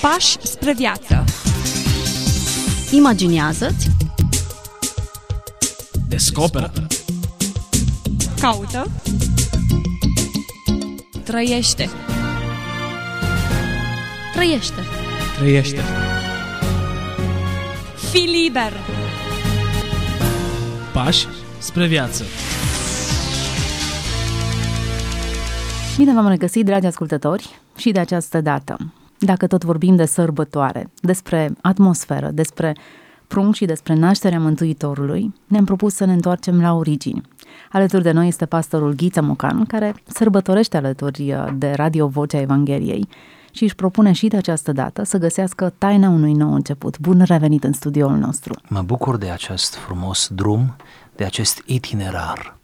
Pași spre viață. Imaginează-ți, Descoperă Caută. Trăiește. trăiește. Trăiește Fii liber. Pași spre viață Bine v-am regăsit, dragi ascultători, și de această dată. Dacă tot vorbim de sărbătoare, despre atmosferă, despre prunc și despre nașterea Mântuitorului, ne-am propus să ne întoarcem la origini. Alături de noi este pastorul Ghiță Mocan, care sărbătorește alături de Radio Vocea Evangheliei și își propune și de această dată să găsească taina unui nou început. Bun revenit în studioul nostru! Mă bucur de acest frumos drum, de acest itinerar.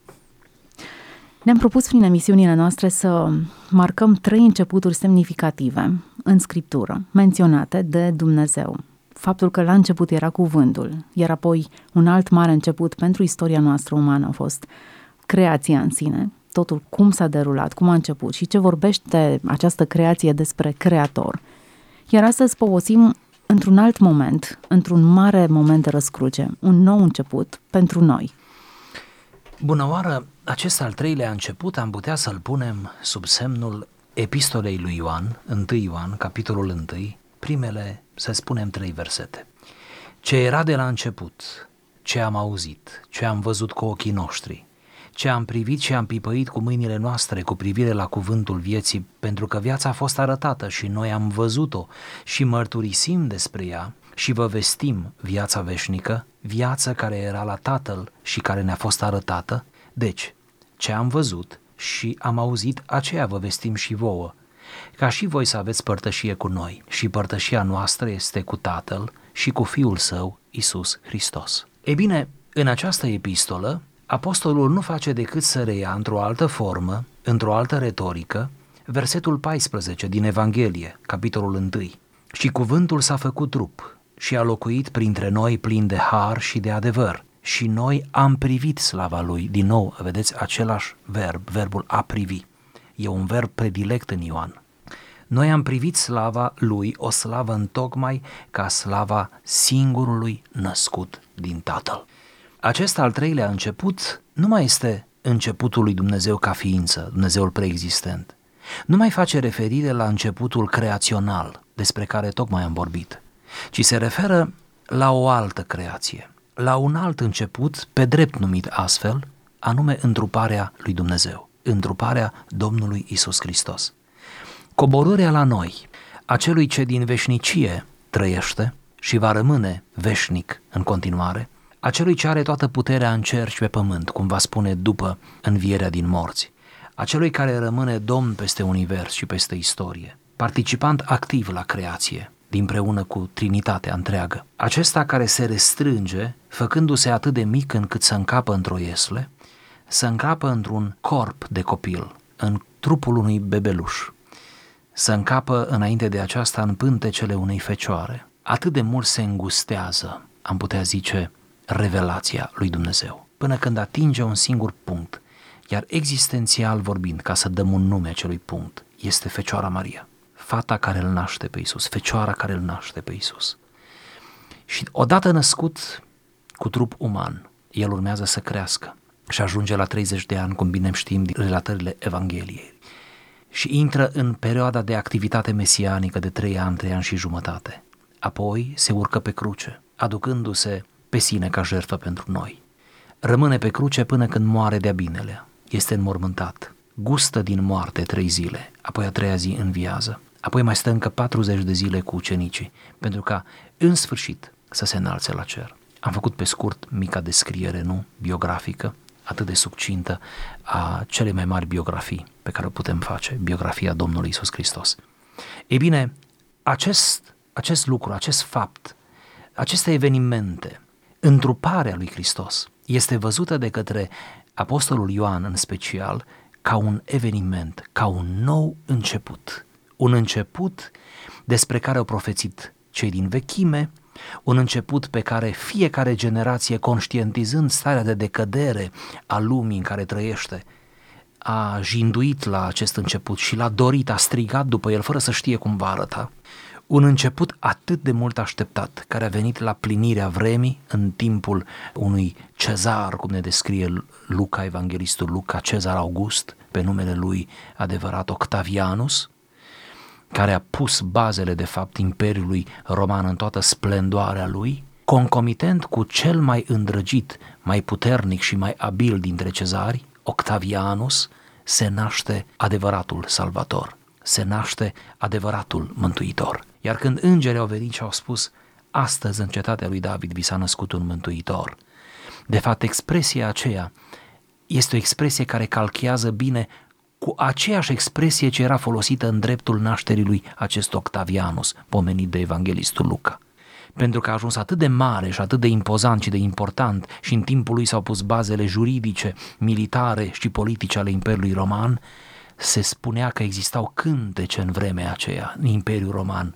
Ne-am propus prin emisiunile noastre să marcăm trei începuturi semnificative în scriptură, menționate de Dumnezeu. Faptul că la început era cuvântul, iar apoi un alt mare început pentru istoria noastră umană a fost creația în sine, totul cum s-a derulat, cum a început și ce vorbește această creație despre creator. Iar astăzi povestim într-un alt moment, într-un mare moment de răscruce, un nou început pentru noi. Bună oară! Acest al treilea început am putea să-l punem sub semnul epistolei lui Ioan, 1 Ioan, capitolul 1, primele, să spunem, trei versete. Ce era de la început, ce am auzit, ce am văzut cu ochii noștri, ce am privit și am pipăit cu mâinile noastre cu privire la cuvântul vieții, pentru că viața a fost arătată și noi am văzut-o și mărturisim despre ea și vă vestim viața veșnică, viața care era la Tatăl și care ne-a fost arătată. Deci, ce am văzut și am auzit, aceea vă vestim și vouă, ca și voi să aveți părtășie cu noi și părtășia noastră este cu Tatăl și cu Fiul Său, Isus Hristos. E bine, în această epistolă, apostolul nu face decât să reia într-o altă formă, într-o altă retorică, versetul 14 din Evanghelie, capitolul 1. Și cuvântul s-a făcut trup și a locuit printre noi plin de har și de adevăr. Și noi am privit slava lui, din nou, vedeți, același verb, verbul a privi. E un verb predilect în Ioan. Noi am privit slava lui, o slavă întocmai ca slava singurului născut din Tatăl. Acest al treilea început nu mai este începutul lui Dumnezeu ca ființă, Dumnezeul preexistent. Nu mai face referire la începutul creațional despre care tocmai am vorbit, ci se referă la o altă creație, la un alt început, pe drept numit astfel, anume întruparea lui Dumnezeu, întruparea Domnului Isus Hristos. Coborârea la noi a celui ce din veșnicie trăiește și va rămâne veșnic în continuare, a celui ce are toată puterea în cer și pe pământ, cum va spune după învierea din morți, a celui care rămâne domn peste univers și peste istorie, participant activ la creație, dinpreună cu Trinitatea întreagă. Acesta care se restrânge, făcându-se atât de mic încât să încapă într-o iesle, să încapă într-un corp de copil, în trupul unui bebeluș, să încapă înainte de aceasta în pântecele unei fecioare. Atât de mult se îngustează, am putea zice, revelația lui Dumnezeu, până când atinge un singur punct, iar existențial vorbind, ca să dăm un nume acelui punct, este Fecioara Maria, fata care îl naște pe Isus, Fecioara care îl naște pe Isus. Și odată născut cu trup uman, el urmează să crească și ajunge la 30 de ani, cum bine știm din relatările Evangheliei. Și intră în perioada de activitate mesianică de 3 ani, 3 ani și jumătate. Apoi se urcă pe cruce, aducându-se pe sine ca jertfă pentru noi. Rămâne pe cruce până când moare de-a binelea. Este înmormântat. Gustă din moarte trei zile, apoi a treia zi înviază. Apoi mai stă încă 40 de zile cu ucenicii, pentru ca, în sfârșit, să se înalțe la cer. Am făcut pe scurt mica descriere, nu, biografică, atât de succintă a cele mai mari biografii pe care o putem face, biografia Domnului Isus Hristos. Ei bine, acest, acest lucru, acest fapt, aceste evenimente, întruparea lui Hristos, este văzută de către Apostolul Ioan în special ca un eveniment, ca un nou început. Un început despre care au profețit cei din vechime, un început pe care fiecare generație, conștientizând starea de decădere a lumii în care trăiește, a jinduit la acest început și l-a dorit, a strigat după el fără să știe cum va arăta. Un început atât de mult așteptat, care a venit la plinirea vremii în timpul unui cezar, cum ne descrie Luca, evanghelistul Luca, Cezar August, pe numele lui adevărat Octavianus, care a pus bazele, de fapt, Imperiului Roman în toată splendoarea lui, concomitent cu cel mai îndrăgit, mai puternic și mai abil dintre cezari, Octavianus, se naște adevăratul salvator, se naște adevăratul mântuitor. Iar când îngerii au venit și au spus, astăzi în cetatea lui David vi s-a născut un mântuitor, de fapt expresia aceea este o expresie care calchează bine cu aceeași expresie ce era folosită în dreptul nașterii lui acest Octavianus, pomenit de evanghelistul Luca. Pentru că a ajuns atât de mare și atât de impozant și de important și în timpul lui s-au pus bazele juridice, militare și politice ale Imperiului Roman, se spunea că existau cântece în vremea aceea, în Imperiul Roman,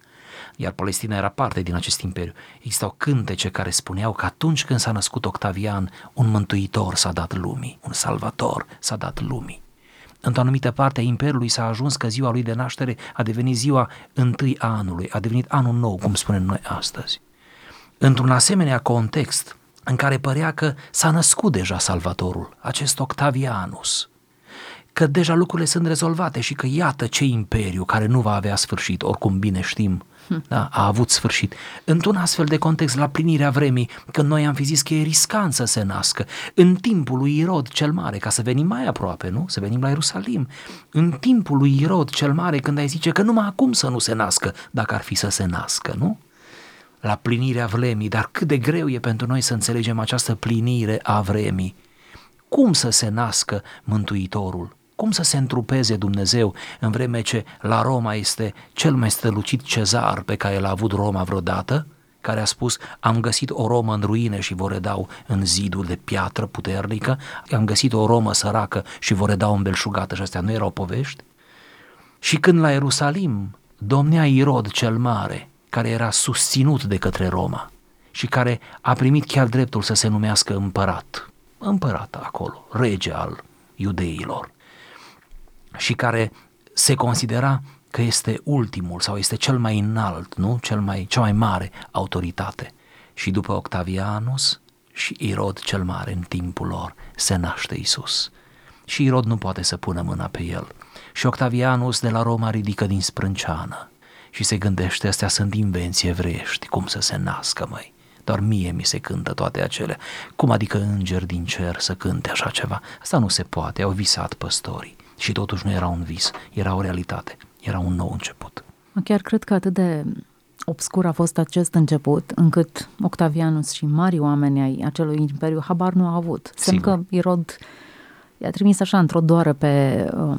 iar Palestina era parte din acest imperiu. Existau cântece care spuneau că atunci când s-a născut Octavian, un mântuitor s-a dat lumii, un salvator s-a dat lumii. Într-o anumită parte a Imperiului s-a ajuns că ziua lui de naștere a devenit ziua întâi a anului, a devenit anul nou, cum spunem noi astăzi. Într-un asemenea context în care părea că s-a născut deja Salvatorul, acest Octavianus, că deja lucrurile sunt rezolvate și că iată ce imperiu care nu va avea sfârșit, oricum bine știm, da, a avut sfârșit. Într-un astfel de context, la plinirea vremii, când noi am fi zis că e riscant să se nască, în timpul lui Irod cel Mare, ca să venim mai aproape, nu? Să venim la Ierusalim. În timpul lui Irod cel Mare, când ai zice că numai acum să nu se nască, dacă ar fi să se nască, nu? La plinirea vremii, dar cât de greu e pentru noi să înțelegem această plinire a vremii. Cum să se nască Mântuitorul? Cum să se întrupeze Dumnezeu în vreme ce la Roma este cel mai strălucit cezar pe care l-a avut Roma vreodată, care a spus am găsit o Romă în ruine și vă redau în zidul de piatră puternică, am găsit o Romă săracă și vă redau în belșugată și astea nu erau povești? Și când la Ierusalim domnea Irod cel Mare, care era susținut de către Roma și care a primit chiar dreptul să se numească împărat, împărat acolo, rege al iudeilor și care se considera că este ultimul sau este cel mai înalt, nu? Cel mai, cea mai mare autoritate. Și după Octavianus și Irod cel mare în timpul lor se naște Isus. Și Irod nu poate să pună mâna pe el. Și Octavianus de la Roma ridică din sprânceană și se gândește, astea sunt invenții evreiești, cum să se nască, măi. Doar mie mi se cântă toate acelea. Cum adică îngeri din cer să cânte așa ceva? Asta nu se poate, au visat păstorii. Și totuși nu era un vis, era o realitate, era un nou început. Chiar cred că atât de obscur a fost acest început, încât Octavianus și mari oameni ai acelui imperiu habar nu au avut. Semn că Irod i-a trimis așa într-o doară pe, uh,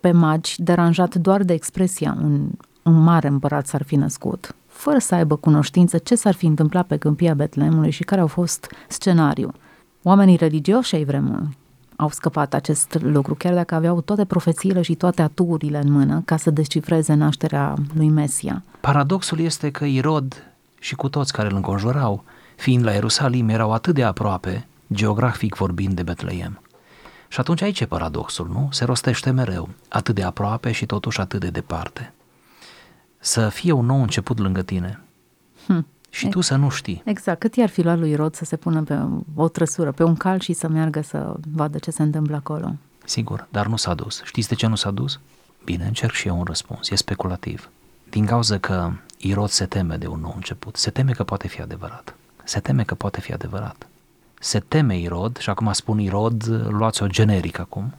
pe magi, deranjat doar de expresia un, un mare împărat s-ar fi născut, fără să aibă cunoștință ce s-ar fi întâmplat pe câmpia Betlemului și care au fost scenariu. Oamenii religioși ai vremului au scăpat acest lucru, chiar dacă aveau toate profețiile și toate aturile în mână ca să descifreze nașterea lui Mesia. Paradoxul este că Irod și cu toți care îl înconjurau, fiind la Ierusalim, erau atât de aproape, geografic vorbind, de Betleem. Și atunci aici e paradoxul, nu? Se rostește mereu, atât de aproape și totuși atât de departe. Să fie un nou început lângă tine. Hm și tu să nu știi. Exact. Cât i-ar fi luat lui Rod să se pună pe o trăsură, pe un cal și să meargă să vadă ce se întâmplă acolo? Sigur, dar nu s-a dus. Știți de ce nu s-a dus? Bine, încerc și eu un răspuns. E speculativ. Din cauza că Irod se teme de un nou început. Se teme că poate fi adevărat. Se teme că poate fi adevărat. Se teme Irod, și acum spun Irod, luați o generic acum,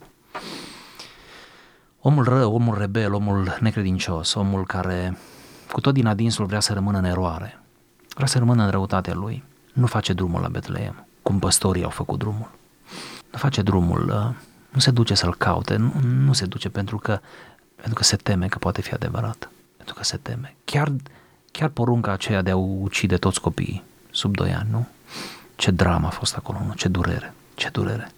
omul rău, omul rebel, omul necredincios, omul care cu tot din adinsul vrea să rămână în eroare, Vrea să rămână în răutatea lui. Nu face drumul la Betleem, cum păstorii au făcut drumul. Nu face drumul, uh, nu se duce să-l caute, nu, nu se duce pentru că, pentru că se teme că poate fi adevărat. Pentru că se teme. Chiar, chiar porunca aceea de a ucide toți copiii sub 2 ani, nu? Ce dramă a fost acolo, nu? Ce durere, ce durere.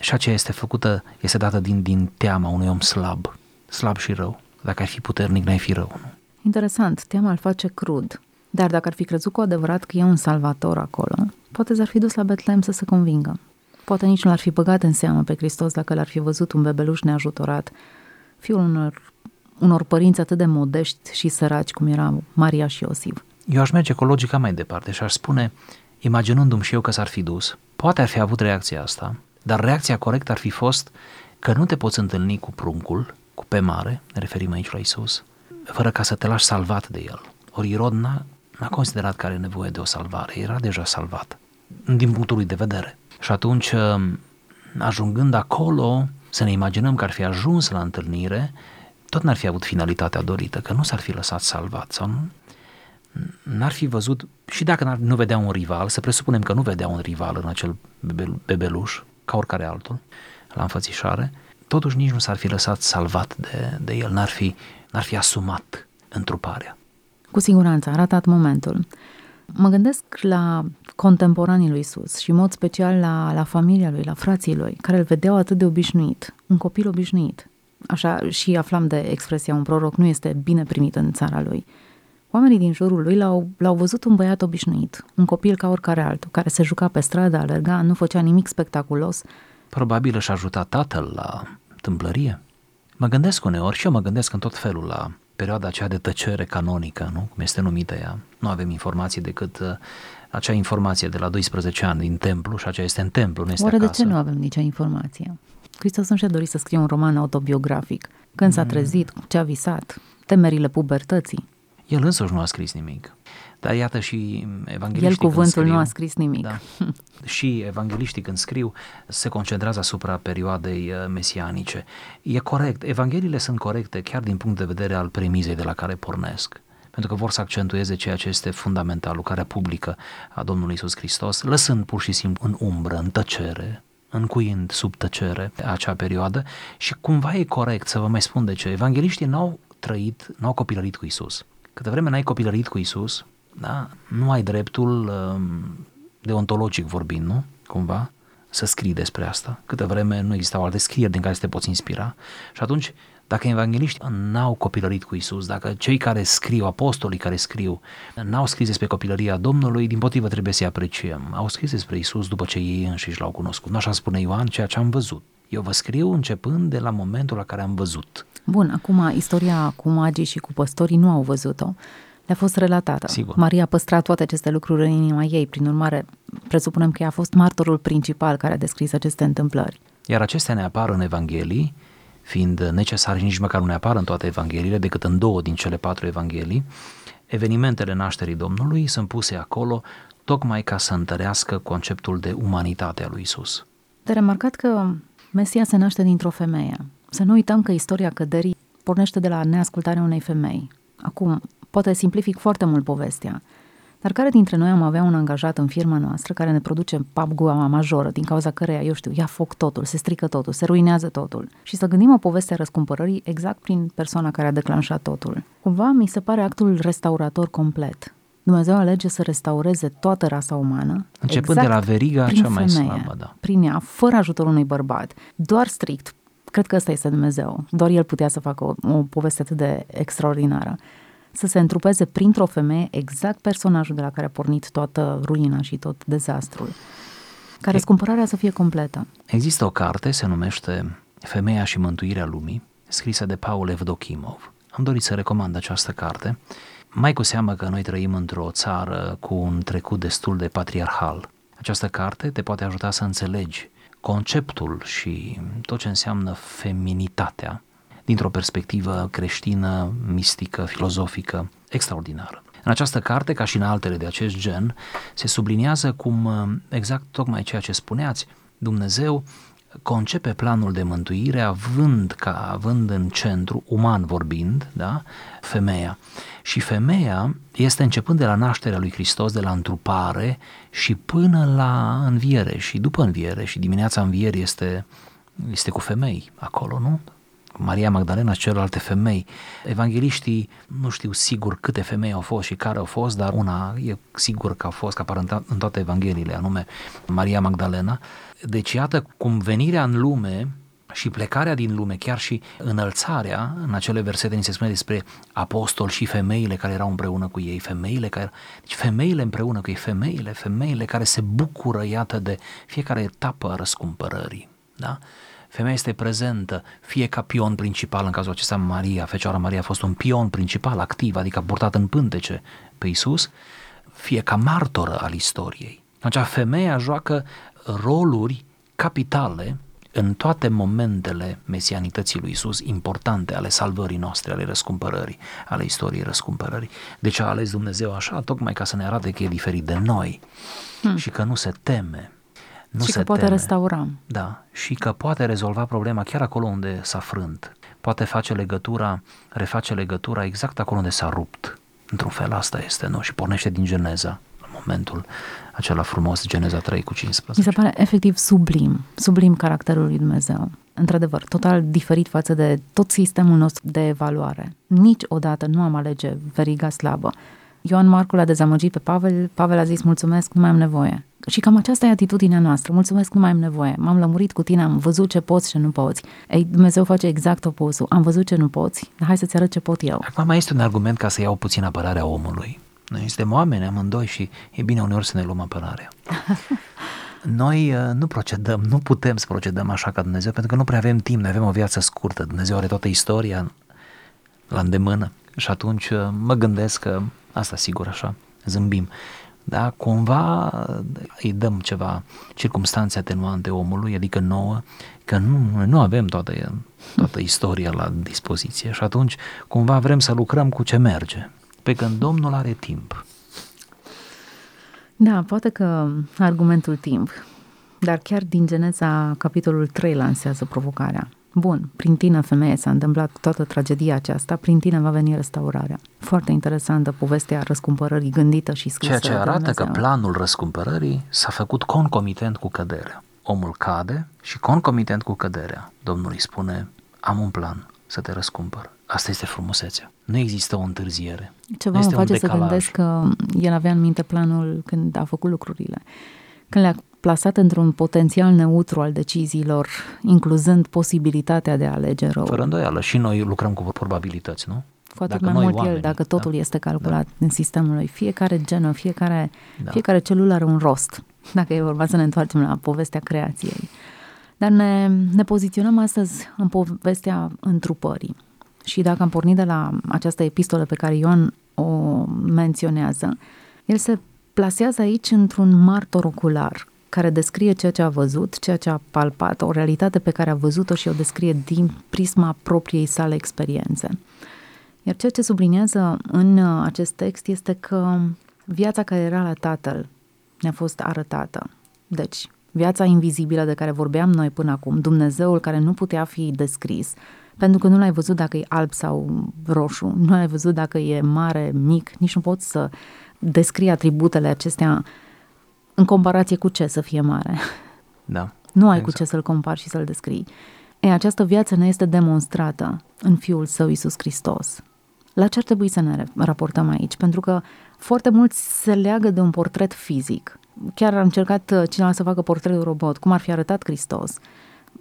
Și aceea este făcută, este dată din, din teama unui om slab, slab și rău. Dacă ai fi puternic, n-ai fi rău, nu? Interesant, teama îl face crud. Dar dacă ar fi crezut cu adevărat că e un salvator acolo, poate s-ar fi dus la Betlehem să se convingă. Poate nici nu l-ar fi băgat în seamă pe Hristos dacă l-ar fi văzut un bebeluș neajutorat, fiul unor unor părinți atât de modești și săraci cum erau Maria și Iosif. Eu aș merge cu logica mai departe și aș spune, imaginându-mi și eu că s-ar fi dus, poate ar fi avut reacția asta, dar reacția corectă ar fi fost că nu te poți întâlni cu pruncul, cu pe mare, ne referim aici la Isus, fără ca să te lași salvat de el. Ori Irod n-a, n-a considerat că are nevoie de o salvare, era deja salvat, din punctul lui de vedere. Și atunci, ajungând acolo, să ne imaginăm că ar fi ajuns la întâlnire, tot n-ar fi avut finalitatea dorită, că nu s-ar fi lăsat salvat sau nu, n-ar fi văzut, și dacă nu vedea un rival, să presupunem că nu vedea un rival în acel bebeluș, ca oricare altul, la înfățișare, totuși nici nu s-ar fi lăsat salvat de, de el, n-ar fi, n-ar fi asumat întruparea. Cu siguranță, a ratat momentul. Mă gândesc la contemporanii lui Isus și în mod special la, la familia lui, la frații lui, care îl vedeau atât de obișnuit, un copil obișnuit. Așa și aflam de expresia un proroc nu este bine primit în țara lui. Oamenii din jurul lui l-au, l-au văzut un băiat obișnuit, un copil ca oricare altul, care se juca pe stradă, alerga, nu făcea nimic spectaculos. Probabil își ajuta tatăl la tâmplărie. Mă gândesc uneori și eu mă gândesc în tot felul la perioada aceea de tăcere canonică, nu? cum este numită ea. Nu avem informații decât uh, acea informație de la 12 ani din templu și aceea este în templu, nu este Oare acasă. de ce nu avem nicio informație? Hristos nu și-a dorit să scrie un roman autobiografic. Când s-a mm. trezit, ce a visat, temerile pubertății. El însuși nu a scris nimic. Dar iată și evangeliștii El cuvântul scriu, nu a scris nimic. Da, și evangeliștii când scriu se concentrează asupra perioadei uh, mesianice. E corect, evangheliile sunt corecte chiar din punct de vedere al premizei de la care pornesc pentru că vor să accentueze ceea ce este fundamental, lucrarea publică a Domnului Isus Hristos, lăsând pur și simplu în umbră, în tăcere, încuind sub tăcere acea perioadă și cumva e corect să vă mai spun de ce. Evangeliștii n-au trăit, n-au copilărit cu Isus. Câte vreme n-ai copilărit cu Isus, da, nu ai dreptul um, deontologic vorbind, nu? Cumva, să scrii despre asta. Câte vreme nu existau alte scrieri din care să te poți inspira. Și atunci dacă evangeliști n-au copilărit cu Isus, dacă cei care scriu, apostolii care scriu, n-au scris despre copilăria Domnului, din potrivă trebuie să-i apreciem. Au scris despre Isus după ce ei înșiși l-au cunoscut. Nu așa spune Ioan, ceea ce am văzut. Eu vă scriu începând de la momentul la care am văzut. Bun, acum istoria cu magii și cu păstorii nu au văzut-o, le-a fost relatată. Sigur. Maria a păstrat toate aceste lucruri în inima ei, prin urmare, presupunem că ea a fost martorul principal care a descris aceste întâmplări. Iar acestea ne apar în Evanghelii fiind necesar și nici măcar nu ne apar în toate evangheliile, decât în două din cele patru evanghelii, evenimentele nașterii Domnului sunt puse acolo tocmai ca să întărească conceptul de umanitate a lui Isus. De remarcat că Mesia se naște dintr-o femeie. Să nu uităm că istoria căderii pornește de la neascultarea unei femei. Acum, poate simplific foarte mult povestea, dar care dintre noi am avea un angajat în firma noastră care ne produce papgua majoră, din cauza căreia, eu știu, ia foc totul, se strică totul, se ruinează totul. Și să gândim o poveste a răscumpărării exact prin persoana care a declanșat totul. Cumva mi se pare actul restaurator complet. Dumnezeu alege să restaureze toată rasa umană. Începând exact de la veriga prin cea mai femeie, slabă, da. Prin ea, fără ajutorul unui bărbat, doar strict. Cred că ăsta este Dumnezeu. Doar El putea să facă o, o poveste atât de extraordinară să se întrupeze printr-o femeie exact personajul de la care a pornit toată ruina și tot dezastrul. Ca răscumpărarea să fie completă. Există o carte, se numește Femeia și mântuirea lumii, scrisă de Paul Evdokimov. Am dorit să recomand această carte, mai cu seamă că noi trăim într-o țară cu un trecut destul de patriarhal. Această carte te poate ajuta să înțelegi conceptul și tot ce înseamnă feminitatea dintr-o perspectivă creștină, mistică, filozofică, extraordinară. În această carte, ca și în altele de acest gen, se subliniază cum exact tocmai ceea ce spuneați, Dumnezeu concepe planul de mântuire având, ca, având în centru, uman vorbind, da, femeia. Și femeia este începând de la nașterea lui Hristos, de la întrupare și până la înviere și după înviere și dimineața învierii este, este cu femei acolo, nu? Maria Magdalena și celelalte femei. Evangeliștii nu știu sigur câte femei au fost și care au fost, dar una e sigur că au fost, că apar în toate evangheliile, anume Maria Magdalena. Deci iată cum venirea în lume și plecarea din lume, chiar și înălțarea, în acele versete ni se spune despre apostoli și femeile care erau împreună cu ei, femeile care, deci femeile împreună cu ei, femeile, femeile care se bucură, iată, de fiecare etapă a răscumpărării, da? Femeia este prezentă, fie ca pion principal, în cazul acesta Maria, Fecioara Maria a fost un pion principal, activ, adică a purtat în pântece pe Isus, fie ca martoră al istoriei. Atunci femeia joacă roluri capitale în toate momentele mesianității lui Isus importante ale salvării noastre, ale răscumpărării, ale istoriei răscumpărării. De ce a ales Dumnezeu așa? Tocmai ca să ne arate că e diferit de noi hmm. și că nu se teme. Nu și se că poate teme. restaura. Da, și că poate rezolva problema chiar acolo unde s-a frânt. Poate face legătura, reface legătura exact acolo unde s-a rupt. Într-un fel asta este, nu? Și pornește din Geneza, în momentul acela frumos, Geneza 3 cu 15. Mi se pare efectiv sublim, sublim caracterul lui Dumnezeu. Într-adevăr, total diferit față de tot sistemul nostru de evaluare. Niciodată nu am alege veriga slabă. Ioan Marcu l-a dezamăgit pe Pavel, Pavel a zis mulțumesc, nu mai am nevoie. Și cam aceasta e atitudinea noastră, mulțumesc, nu mai am nevoie, m-am lămurit cu tine, am văzut ce poți și nu poți. Ei, Dumnezeu face exact opusul, am văzut ce nu poți, hai să-ți arăt ce pot eu. Acum mai este un argument ca să iau puțin apărarea omului. Noi suntem oameni amândoi și e bine uneori să ne luăm apărarea. Noi uh, nu procedăm, nu putem să procedăm așa ca Dumnezeu, pentru că nu prea avem timp, noi avem o viață scurtă. Dumnezeu are toată istoria la îndemână și atunci uh, mă gândesc că asta sigur așa, zâmbim. Da, cumva uh, îi dăm ceva circumstanțe atenuante omului, adică nouă, că nu, nu avem toată, toată istoria la dispoziție și atunci cumva vrem să lucrăm cu ce merge pe când Domnul are timp. Da, poate că argumentul timp, dar chiar din Geneza, capitolul 3 lansează provocarea. Bun, prin tine, femeie, s-a întâmplat toată tragedia aceasta, prin tine va veni restaurarea. Foarte interesantă povestea răscumpărării gândită și scrisă. Ceea ce arată că planul răscumpărării s-a făcut concomitent cu căderea. Omul cade și concomitent cu căderea, Domnul îi spune, am un plan să te răscumpăr. Asta este frumusețea. Nu există o întârziere. Ceva mă face să gândesc că el avea în minte planul când a făcut lucrurile. Când le-a plasat într-un potențial neutru al deciziilor, incluzând posibilitatea de a alege rău. Fără îndoială. Și noi lucrăm cu probabilități, nu? Cu atât dacă mai mult oamenii, el, dacă totul da? este calculat da. în sistemul lui. Fiecare genă, fiecare, da. fiecare celulă are un rost. Dacă e vorba să ne întoarcem la povestea creației. Dar ne, ne poziționăm astăzi în povestea întrupării. Și dacă am pornit de la această epistolă pe care Ioan o menționează, el se plasează aici într-un martor ocular care descrie ceea ce a văzut, ceea ce a palpat, o realitate pe care a văzut-o și o descrie din prisma propriei sale experiențe. Iar ceea ce subliniază în acest text este că viața care era la tatăl ne-a fost arătată. Deci, viața invizibilă de care vorbeam noi până acum, Dumnezeul care nu putea fi descris, pentru că nu l-ai văzut dacă e alb sau roșu, nu l-ai văzut dacă e mare, mic, nici nu poți să descrii atributele acestea în comparație cu ce să fie mare. Da. Nu ai exact. cu ce să-l compari și să-l descrii. E, această viață ne este demonstrată în Fiul Său Iisus Hristos. La ce ar trebui să ne raportăm aici? Pentru că foarte mulți se leagă de un portret fizic. Chiar a încercat uh, cineva să facă portretul robot, cum ar fi arătat Hristos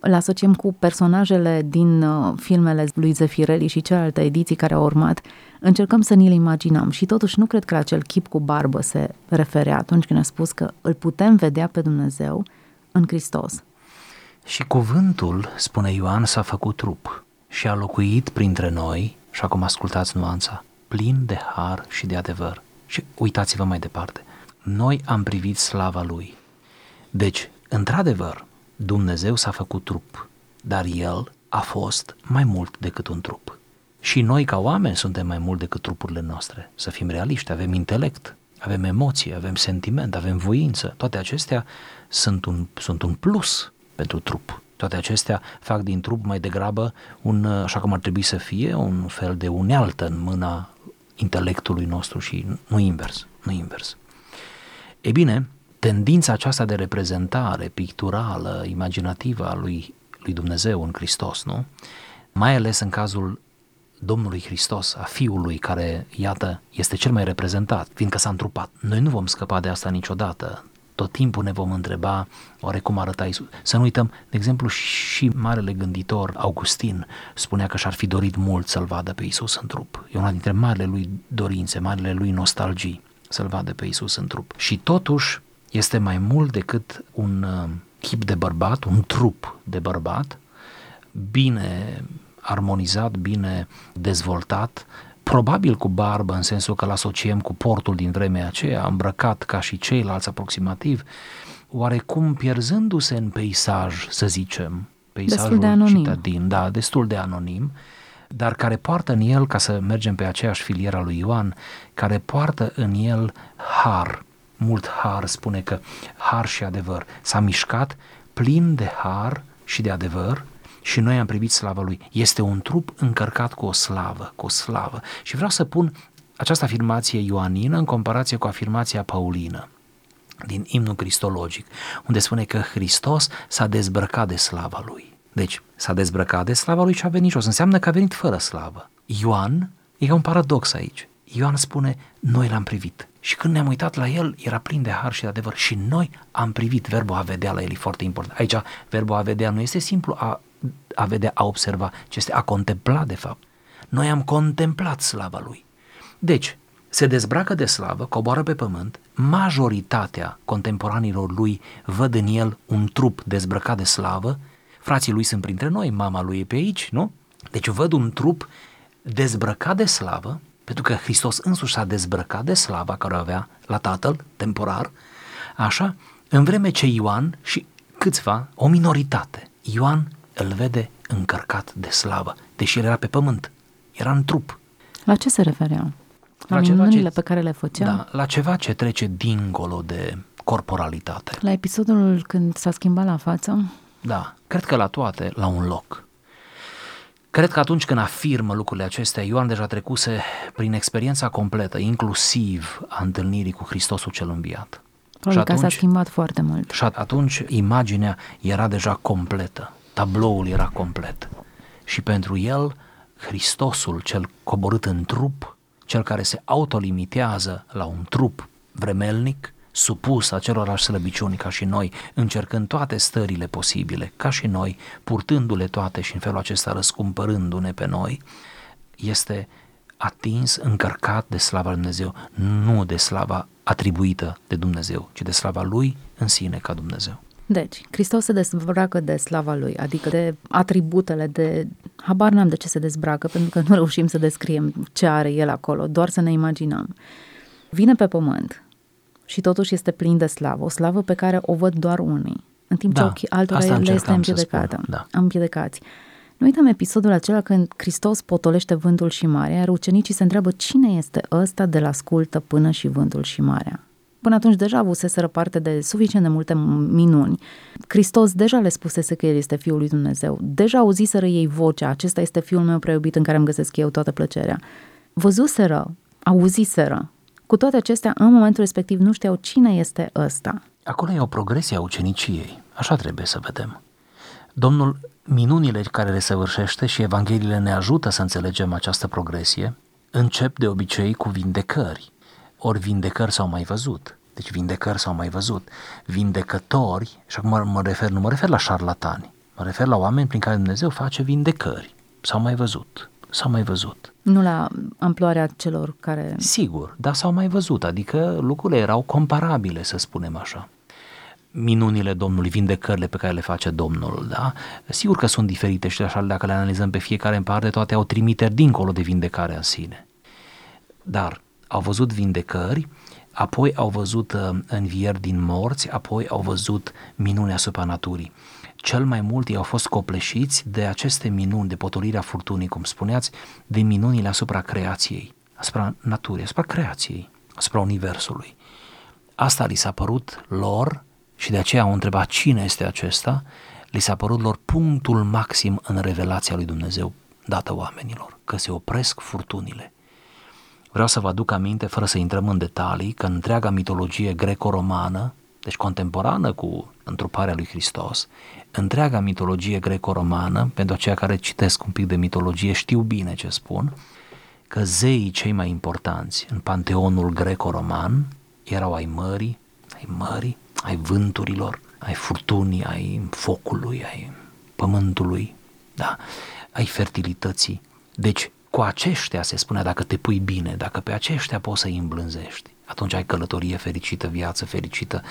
îl asociem cu personajele din uh, filmele lui Zefirelli și celelalte ediții care au urmat, încercăm să ni-l imaginăm și totuși nu cred că acel chip cu barbă se referea atunci când a spus că îl putem vedea pe Dumnezeu în Hristos. Și cuvântul, spune Ioan, s-a făcut trup și a locuit printre noi, și acum ascultați nuanța, plin de har și de adevăr. Și uitați-vă mai departe. Noi am privit slava lui. Deci, într-adevăr, Dumnezeu s-a făcut trup, dar El a fost mai mult decât un trup. Și noi ca oameni suntem mai mult decât trupurile noastre. Să fim realiști, avem intelect, avem emoții, avem sentiment, avem voință. Toate acestea sunt un, sunt un plus pentru trup. Toate acestea fac din trup mai degrabă un, așa cum ar trebui să fie, un fel de unealtă în mâna intelectului nostru și nu invers, nu invers. E bine, tendința aceasta de reprezentare picturală, imaginativă a lui, lui Dumnezeu în Hristos, nu? Mai ales în cazul Domnului Hristos, a Fiului care, iată, este cel mai reprezentat, fiindcă s-a întrupat. Noi nu vom scăpa de asta niciodată. Tot timpul ne vom întreba oare cum arăta Isus. Să nu uităm, de exemplu, și marele gânditor Augustin spunea că și-ar fi dorit mult să-L vadă pe Isus în trup. E una dintre marele lui dorințe, marele lui nostalgii, să-L vadă pe Isus în trup. Și totuși, este mai mult decât un uh, chip de bărbat, un trup de bărbat, bine armonizat, bine dezvoltat, probabil cu barbă în sensul că îl asociem cu portul din vremea aceea, îmbrăcat ca și ceilalți aproximativ, oarecum pierzându-se în peisaj, să zicem, peisajul Destul de anonim. citadin, da, destul de anonim, dar care poartă în el, ca să mergem pe aceeași filieră a lui Ioan, care poartă în el har, mult har, spune că har și adevăr. S-a mișcat plin de har și de adevăr și noi am privit slava lui. Este un trup încărcat cu o slavă, cu o slavă. Și vreau să pun această afirmație ioanină în comparație cu afirmația paulină din imnul cristologic, unde spune că Hristos s-a dezbrăcat de slava lui. Deci, s-a dezbrăcat de slava lui și a venit jos. Înseamnă că a venit fără slavă. Ioan, e un paradox aici. Ioan spune, noi l-am privit. Și când ne-am uitat la el, era plin de har și de adevăr. Și noi am privit. Verbul a vedea la el e foarte important. Aici, verbul a vedea nu este simplu a, a vedea, a observa, ci este a contempla, de fapt. Noi am contemplat slava lui. Deci, se dezbracă de slavă, coboară pe pământ, majoritatea contemporanilor lui văd în el un trup dezbrăcat de slavă, frații lui sunt printre noi, mama lui e pe aici, nu? Deci văd un trup dezbrăcat de slavă, pentru că Hristos însuși s-a dezbrăcat de slava care o avea la Tatăl, temporar, așa, în vreme ce Ioan și câțiva, o minoritate, Ioan îl vede încărcat de slavă, deși el era pe pământ, era în trup. La ce se referea? La, La ceva minunile ce- pe care le făcea? Da, la ceva ce trece dincolo de corporalitate. La episodul când s-a schimbat la față? Da, cred că la toate, la un loc. Cred că atunci când afirmă lucrurile acestea, Ioan deja trecuse prin experiența completă, inclusiv a întâlnirii cu Hristosul cel înviat. Probabil și că s-a atunci, schimbat foarte mult. și atunci imaginea era deja completă, tabloul era complet. Și pentru el, Hristosul cel coborât în trup, cel care se autolimitează la un trup vremelnic, supus acelorași slăbiciuni ca și noi, încercând toate stările posibile, ca și noi, purtându-le toate și în felul acesta răscumpărându-ne pe noi, este atins, încărcat de slava lui Dumnezeu, nu de slava atribuită de Dumnezeu, ci de slava Lui în sine ca Dumnezeu. Deci, Hristos se dezbracă de slava lui, adică de atributele, de... Habar n-am de ce se dezbracă, pentru că nu reușim să descriem ce are el acolo, doar să ne imaginăm. Vine pe pământ și totuși este plin de slavă, o slavă pe care o văd doar unii, în timp ce Da, ochii altora asta le este încercam să împiedecată, spun, da. împiedicați. Nu uităm episodul acela când Hristos potolește vântul și marea, iar ucenicii se întreabă cine este ăsta de la ascultă până și vântul și marea. Până atunci deja avuseseră parte de suficient de multe minuni. Hristos deja le spusese că El este Fiul lui Dumnezeu. Deja auziseră ei vocea, acesta este Fiul meu preiubit în care îmi găsesc eu toată plăcerea. Văzuseră, auziseră. Cu toate acestea, în momentul respectiv nu știau cine este ăsta. Acolo e o progresie a uceniciei, așa trebuie să vedem. Domnul, minunile care le săvârșește și Evangheliile ne ajută să înțelegem această progresie, încep de obicei cu vindecări. Ori vindecări s-au mai văzut. Deci vindecări s-au mai văzut. Vindecători, și acum mă, mă refer, nu mă refer la șarlatani, mă refer la oameni prin care Dumnezeu face vindecări. S-au mai văzut. S-au mai văzut. Nu la amploarea celor care... Sigur, dar s-au mai văzut, adică lucrurile erau comparabile, să spunem așa. Minunile Domnului, vindecările pe care le face Domnul, da? Sigur că sunt diferite și așa dacă le analizăm pe fiecare în parte, toate au trimiteri dincolo de vindecarea în sine. Dar au văzut vindecări, apoi au văzut uh, învieri din morți, apoi au văzut minuni asupra naturii. Cel mai mult ei au fost copleșiți de aceste minuni, de potolirea furtunii, cum spuneați, de minunile asupra creației, asupra naturii, asupra creației, asupra universului. Asta li s-a părut lor și de aceea au întrebat cine este acesta, li s-a părut lor punctul maxim în revelația lui Dumnezeu dată oamenilor, că se opresc furtunile. Vreau să vă aduc aminte, fără să intrăm în detalii, că întreaga mitologie greco-romană, deci contemporană cu întruparea lui Hristos, întreaga mitologie greco-romană, pentru aceia care citesc un pic de mitologie știu bine ce spun, că zeii cei mai importanți în panteonul greco-roman erau ai mării, ai mării, ai vânturilor, ai furtunii, ai focului, ai pământului, da, ai fertilității. Deci, cu aceștia se spune dacă te pui bine, dacă pe aceștia poți să îi îmblânzești, atunci ai călătorie fericită, viață fericită,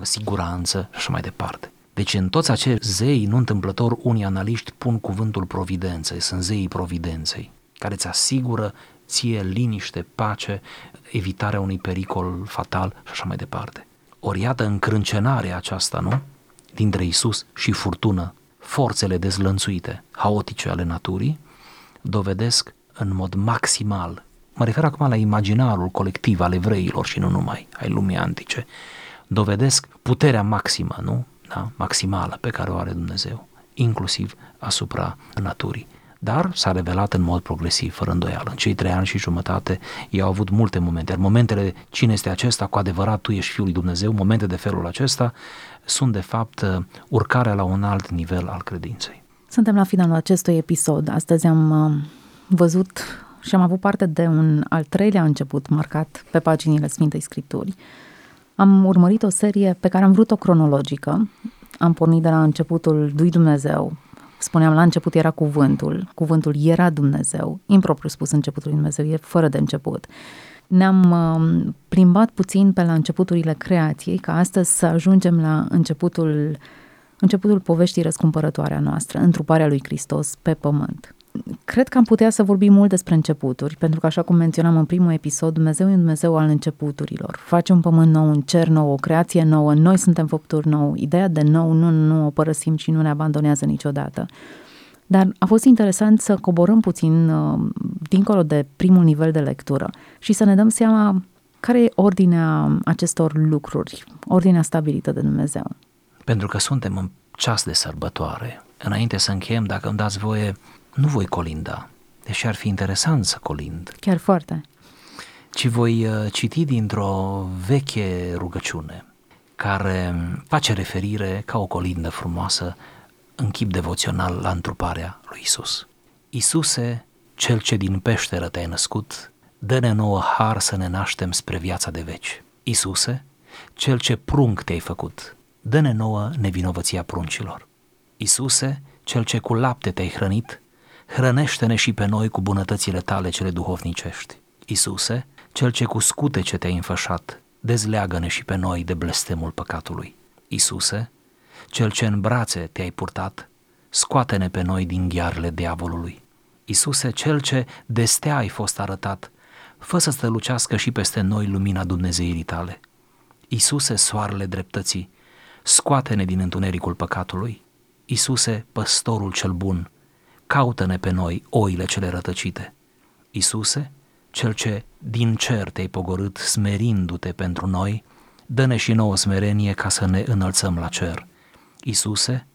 siguranță și așa mai departe. Deci în toți acești zei, nu întâmplător, unii analiști pun cuvântul providență, sunt zeii providenței, care îți asigură ție liniște, pace, evitarea unui pericol fatal și așa mai departe. Ori iată încrâncenarea aceasta, nu? Dintre Isus și furtună, forțele dezlănțuite, haotice ale naturii, dovedesc în mod maximal, mă refer acum la imaginarul colectiv al evreilor și nu numai, ai lumii antice, dovedesc puterea maximă, nu? Da? Maximală pe care o are Dumnezeu, inclusiv asupra naturii dar s-a revelat în mod progresiv, fără îndoială. În cei trei ani și jumătate ei au avut multe momente, iar momentele, cine este acesta, cu adevărat tu ești Fiul lui Dumnezeu, momente de felul acesta sunt de fapt urcarea la un alt nivel al credinței. Suntem la finalul acestui episod. Astăzi am uh, văzut și am avut parte de un al treilea început marcat pe paginile Sfintei Scripturi. Am urmărit o serie pe care am vrut-o cronologică. Am pornit de la începutul lui Dumnezeu, Spuneam, la început era cuvântul, cuvântul era Dumnezeu, impropriu spus începutul lui Dumnezeu, e fără de început. Ne-am uh, plimbat puțin pe la începuturile creației, ca astăzi să ajungem la începutul, începutul poveștii răscumpărătoare a noastră, întruparea lui Hristos pe pământ. Cred că am putea să vorbim mult despre începuturi, pentru că, așa cum menționam în primul episod, Dumnezeu e un Dumnezeu al începuturilor. Face un pământ nou, un cer nou, o creație nouă, noi suntem făpturi nou. Ideea de nou nu, nu o părăsim și nu ne abandonează niciodată. Dar a fost interesant să coborâm puțin uh, dincolo de primul nivel de lectură și să ne dăm seama care e ordinea acestor lucruri, ordinea stabilită de Dumnezeu. Pentru că suntem în ceas de sărbătoare. Înainte să încheiem, dacă îmi dați voie, nu voi colinda, deși ar fi interesant să colind. Chiar foarte. Ci voi uh, citi dintr-o veche rugăciune care face referire ca o colindă frumoasă în chip devoțional la întruparea lui Isus. Isuse, cel ce din peșteră te-ai născut, dă-ne nouă har să ne naștem spre viața de veci. Isuse, cel ce prunc te-ai făcut, dă-ne nouă nevinovăția pruncilor. Isuse, cel ce cu lapte te-ai hrănit, hrănește-ne și pe noi cu bunătățile tale cele duhovnicești. Isuse, cel ce cu scute ce te-ai înfășat, dezleagă-ne și pe noi de blestemul păcatului. Isuse, cel ce în brațe te-ai purtat, scoate-ne pe noi din ghearele diavolului. Isuse, cel ce de stea ai fost arătat, fă să strălucească și peste noi lumina Dumnezeirii tale. Isuse, soarele dreptății, scoate-ne din întunericul păcatului. Isuse, păstorul cel bun, caută-ne pe noi oile cele rătăcite. Isuse, cel ce din cer te-ai pogorât smerindu-te pentru noi, dă-ne și nouă smerenie ca să ne înălțăm la cer. Isuse,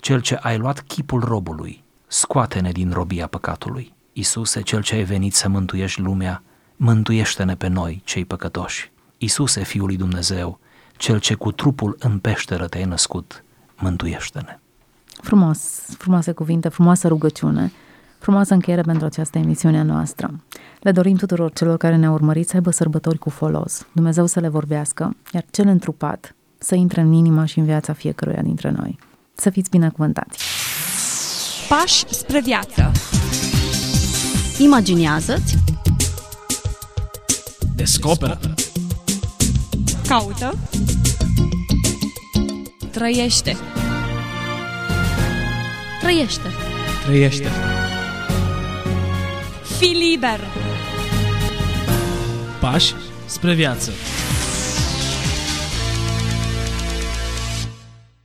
cel ce ai luat chipul robului, scoate-ne din robia păcatului. Isuse, cel ce ai venit să mântuiești lumea, mântuiește-ne pe noi, cei păcătoși. Isuse, Fiul lui Dumnezeu, cel ce cu trupul în peșteră te-ai născut, mântuiește-ne. Frumos, frumoase cuvinte, frumoasă rugăciune, frumoasă încheiere pentru această emisiune noastră. Le dorim tuturor celor care ne-au urmărit să aibă sărbători cu folos, Dumnezeu să le vorbească, iar cel întrupat să intre în inima și în viața fiecăruia dintre noi. Să fiți binecuvântați! Pași spre viață Imaginează-ți Descoperă Caută Trăiește Trăiește. Trăiește. Fii liber. Pași spre viață